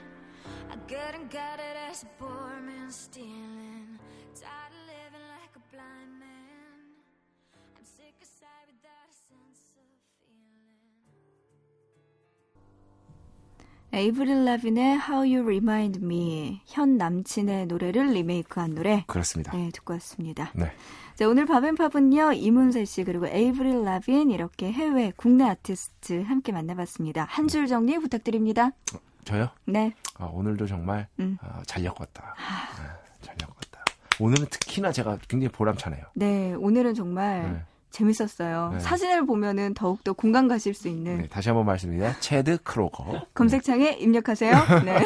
Speaker 4: I couldn't cut it as a poor man stealing.
Speaker 1: 에이브릴 라빈의 How You Remind Me 현 남친의 노래를 리메이크한 노래
Speaker 3: 그렇습니다.
Speaker 1: 네 듣고 왔습니다.
Speaker 3: 네.
Speaker 1: 자 오늘 밥앤팝은요 이문세 씨 그리고 에이브릴 라빈 이렇게 해외 국내 아티스트 함께 만나봤습니다. 한 줄 정리 부탁드립니다.
Speaker 3: 저요?
Speaker 1: 네.
Speaker 3: 아, 오늘도 정말
Speaker 1: 음.
Speaker 3: 아, 잘 엮었다. 네, 잘 엮었다. 오늘은 특히나 제가 굉장히 보람차네요.
Speaker 1: 네 오늘은 정말
Speaker 3: 네.
Speaker 1: 재밌었어요.
Speaker 3: 네.
Speaker 1: 사진을 보면은 더욱더 공감 가실 수 있는
Speaker 3: 네, 다시 한번 말씀드립니다. 체드 크로거.
Speaker 1: 검색창에 입력하세요. [LAUGHS] 네.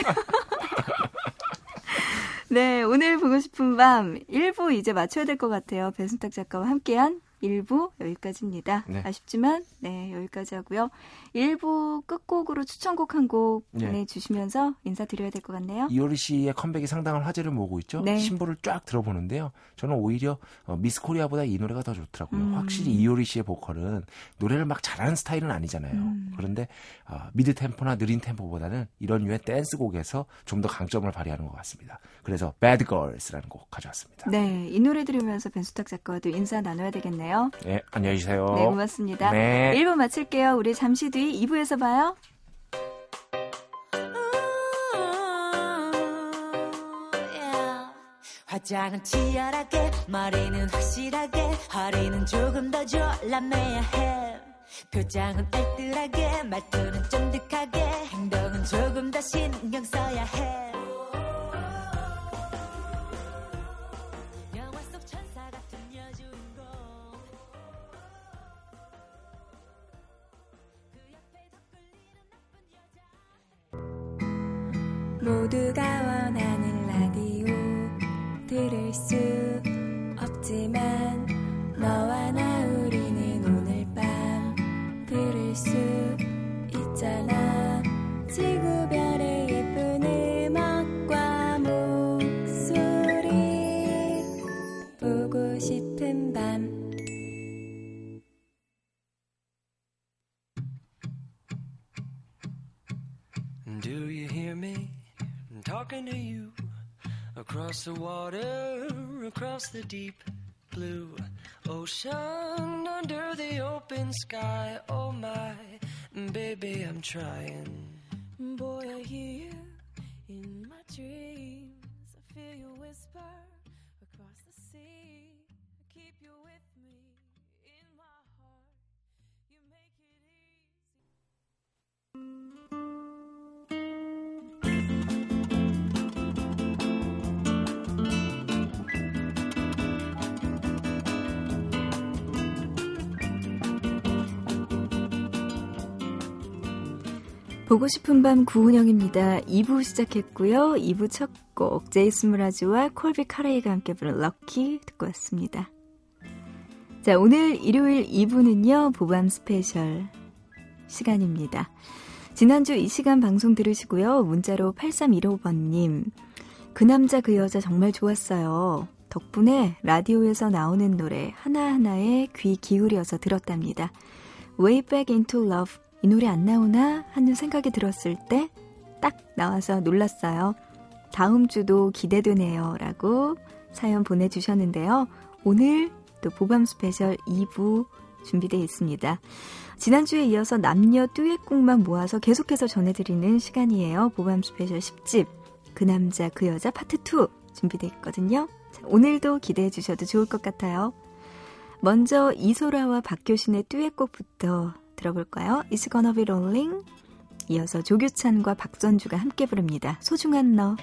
Speaker 1: 네, 오늘 보고 싶은 밤 1부 이제 맞춰야 될 것 같아요. 배순탁 작가와 함께한 1부 여기까지입니다.
Speaker 3: 네.
Speaker 1: 아쉽지만 네, 여기까지 하고요. 1부 끝곡으로 추천곡 한곡
Speaker 3: 네.
Speaker 1: 보내주시면서 인사드려야 될 것 같네요.
Speaker 3: 이효리 씨의 컴백이 상당한 화제를 모으고 있죠.
Speaker 1: 네.
Speaker 3: 신보를 쫙 들어보는데요. 저는 오히려 어, 미스 코리아보다 이 노래가 더 좋더라고요.
Speaker 1: 음.
Speaker 3: 확실히 이효리 씨의 보컬은 노래를 막 잘하는 스타일은 아니잖아요.
Speaker 1: 음.
Speaker 3: 그런데 어, mid 템포나 느린 템포보다는 이런 류의 댄스곡에서 좀 더 강점을 발휘하는 것 같습니다. 그래서 Bad Girls라는 곡 가져왔습니다.
Speaker 1: 네, 이 노래 들으면서 배순탁 작가와도 인사 나눠야 되겠네요.
Speaker 3: 네, 안녕히 계세요.
Speaker 1: 네, 고맙습니다.
Speaker 3: 네.
Speaker 1: 1부 마칠게요. 우리 잠시 뒤 2부에서 봐요.
Speaker 4: Yeah.
Speaker 5: 화장은 치열하게 머리는 확실하게 허리는 조금 더 졸라매야 해 표정은 알뜰하게 말투는 쫀득하게 행동은 조금 더 신경 써야 해
Speaker 6: across the water, across the deep blue ocean, under the open sky. Oh my, baby, I'm trying.
Speaker 1: 보고 싶은 밤 구은영입니다. 2부 시작했고요. 2부 첫 곡 제이슨 므라즈와 콜비 카레이가 함께 부른 Lucky 듣고 왔습니다. 자, 오늘 일요일 2부는요. 보밤 스페셜 시간입니다. 지난주 이 시간 방송 들으시고요. 문자로 8315번님. 그 남자 그 여자 정말 좋았어요. 덕분에 라디오에서 나오는 노래 하나하나에 귀 기울여서 들었답니다. Way Back Into Love 이 노래 안 나오나 하는 생각이 들었을 때 딱 나와서 놀랐어요. 다음 주도 기대되네요. 라고 사연 보내주셨는데요. 오늘 또 보밤 스페셜 2부 준비되어 있습니다. 지난주에 이어서 남녀 듀엣곡만 모아서 계속해서 전해드리는 시간이에요. 보밤 스페셜 10집 그 남자 그 여자 파트 2 준비되어 있거든요. 자, 오늘도 기대해 주셔도 좋을 것 같아요. 먼저 이소라와 박효신의 듀엣곡부터 들어볼까요? It's gonna be rolling. 이어서 조규찬과 박선주가 함께 부릅니다. 소중한 너.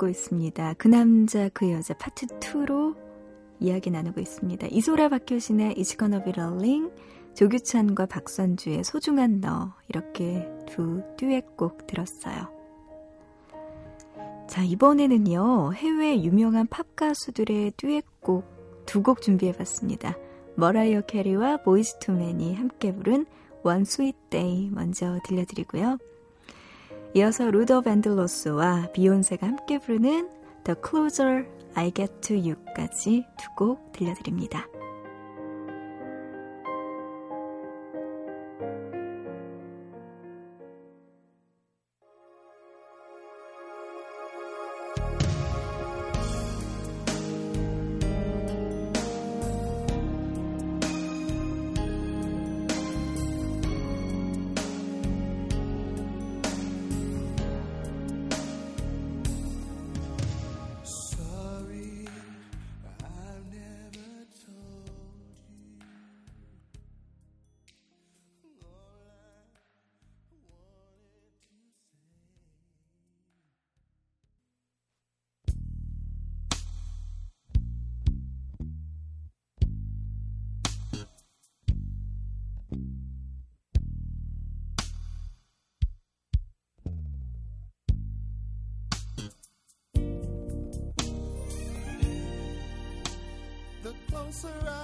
Speaker 1: 듣고 있습니다. 그 남자 그 여자 파트 2로 이야기 나누고 있습니다. 이소라 박효신의 It's Gonna Be Rolling, 조규찬과 박선주의 소중한 너 이렇게 두 듀엣곡 들었어요. 자, 이번에는요. 해외 유명한 팝 가수들의 듀엣곡 두 곡 준비해봤습니다. 머라이어 캐리와 보이스 투맨이 함께 부른 One Sweet Day 먼저 들려드리고요. 이어서 루더 밴들로스와 비욘세가 함께 부르는 The Closer I Get to You까지 두 곡 들려드립니다.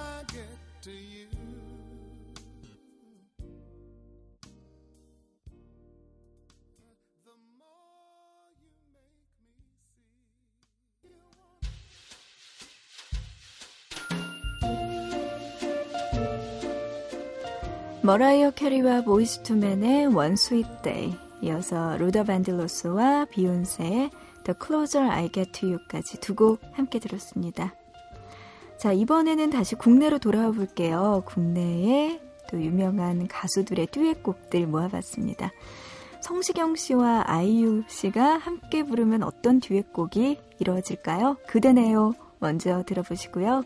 Speaker 2: I get to you, the more you make me see. You want
Speaker 1: 머라이어 캐리와 보이스 투맨의 One Sweet Day 이어서 로더 반딜로스와 비욘세의 The Closer I Get to You까지 두 곡 함께 들었습니다. 자, 이번에는 다시 국내로 돌아와 볼게요. 국내의 또 유명한 가수들의 듀엣곡들 모아봤습니다. 성시경 씨와 아이유 씨가 함께 부르면 어떤 듀엣곡이 이루어질까요? 그대네요. 먼저 들어보시고요.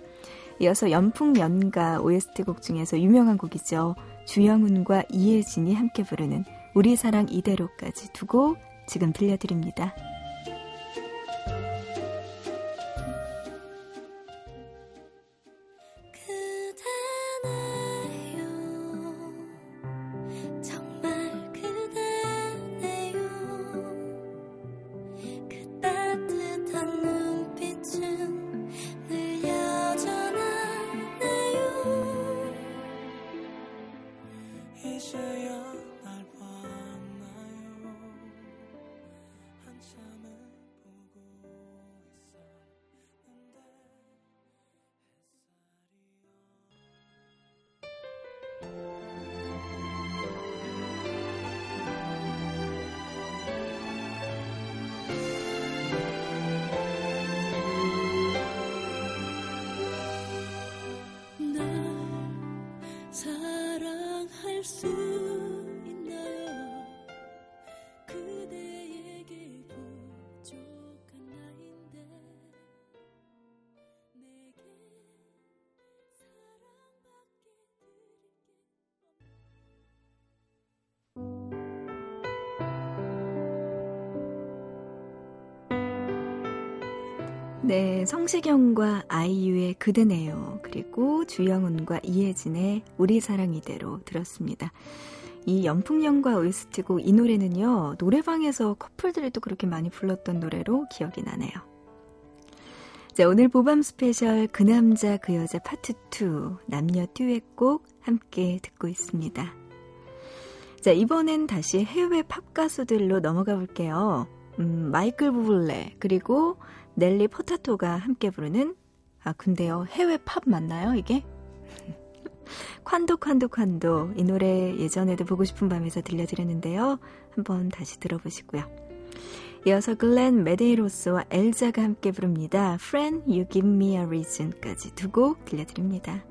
Speaker 1: 이어서 연풍연가 OST 곡 중에서 유명한 곡이죠. 주영훈과 이혜진이 함께 부르는 우리 사랑 이대로까지 두곡 지금 들려드립니다.
Speaker 7: 네,
Speaker 1: 성시경과 아이유의 그대네요. 그리고 주영훈과 이혜진의 우리 사랑 이대로 들었습니다. 이 연풍연가 OST곡 이 노래는요, 노래방에서 커플들이 또 그렇게 많이 불렀던 노래로 기억이 나네요. 자, 오늘 보밤 스페셜 그 남자 그 여자 파트 2 남녀 듀엣곡 함께 듣고 있습니다. 자, 이번엔 다시 해외 팝 가수들로 넘어가 볼게요. 음, 마이클 부블레 그리고 넬리 퍼타도가 함께 부르는 아 근데요 해외 팝 맞나요 이게? Quando Quando Quando 이 노래 예전에도 보고 싶은 밤에서 들려드렸는데요. 한번 다시 들어보시고요. 이어서 글렌 메데이로스와 엘자가 함께 부릅니다. Friend You Give Me a Reason까지 두곡 들려드립니다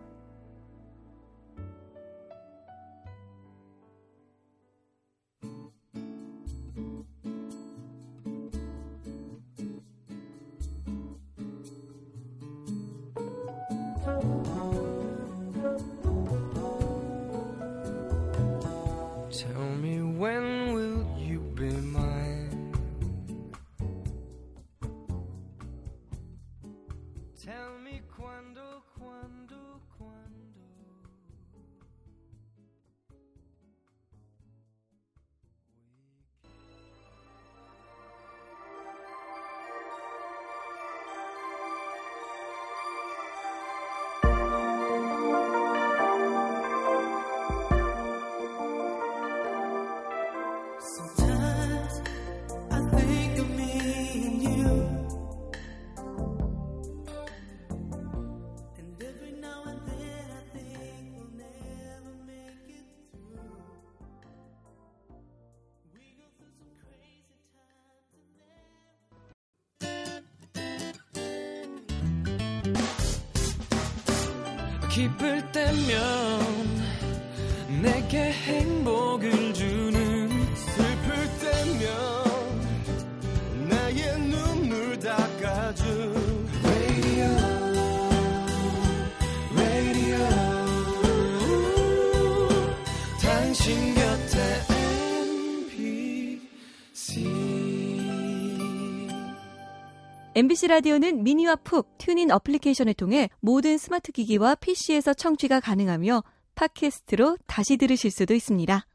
Speaker 6: MBC
Speaker 8: 라디오는 미니와 푹 TuneIn 어플리케이션을 통해 모든 스마트 기기와 PC에서 청취가 가능하며 팟캐스트로 다시 들으실 수도 있습니다.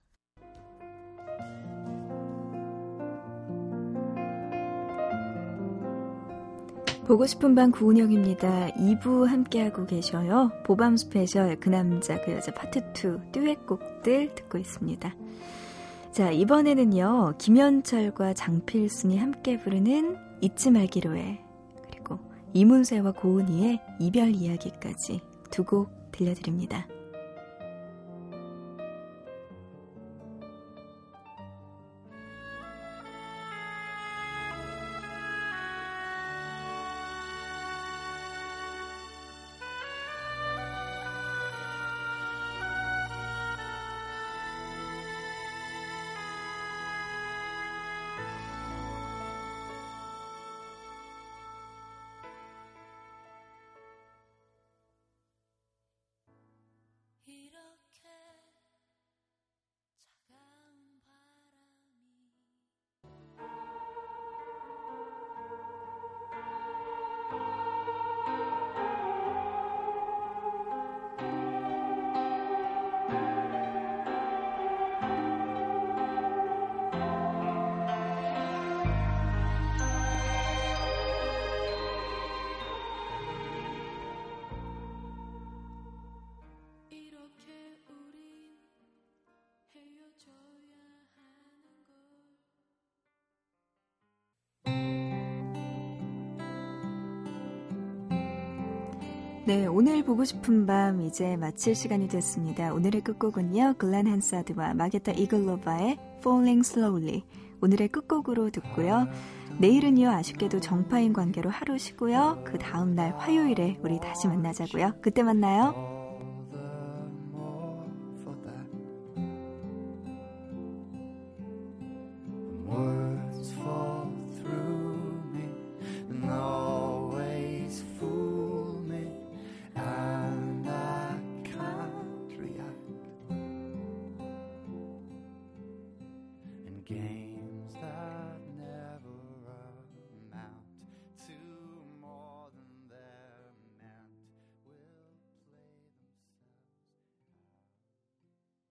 Speaker 1: 보고 싶은 밤 구은영입니다. 2부 함께하고 계셔요. 보밤 스페셜 그 남자 그 여자 파트 2 듀엣곡들 듣고 있습니다. 자 이번에는요 김현철과 장필순이 함께 부르는 잊지 말기로 해 그리고 이문세와 고은이의 이별 이야기까지 두 곡 들려드립니다. 네, 오늘 보고 싶은 밤 이제 마칠 시간이 됐습니다. 오늘의 끝곡은요. 글렌 한사드와 마게타 이글로바의 Falling Slowly 오늘의 끝곡으로 듣고요. 내일은요. 아쉽게도 정파인 관계로 하루 쉬고요. 그 다음 날 화요일에 우리 다시 만나자고요. 그때 만나요.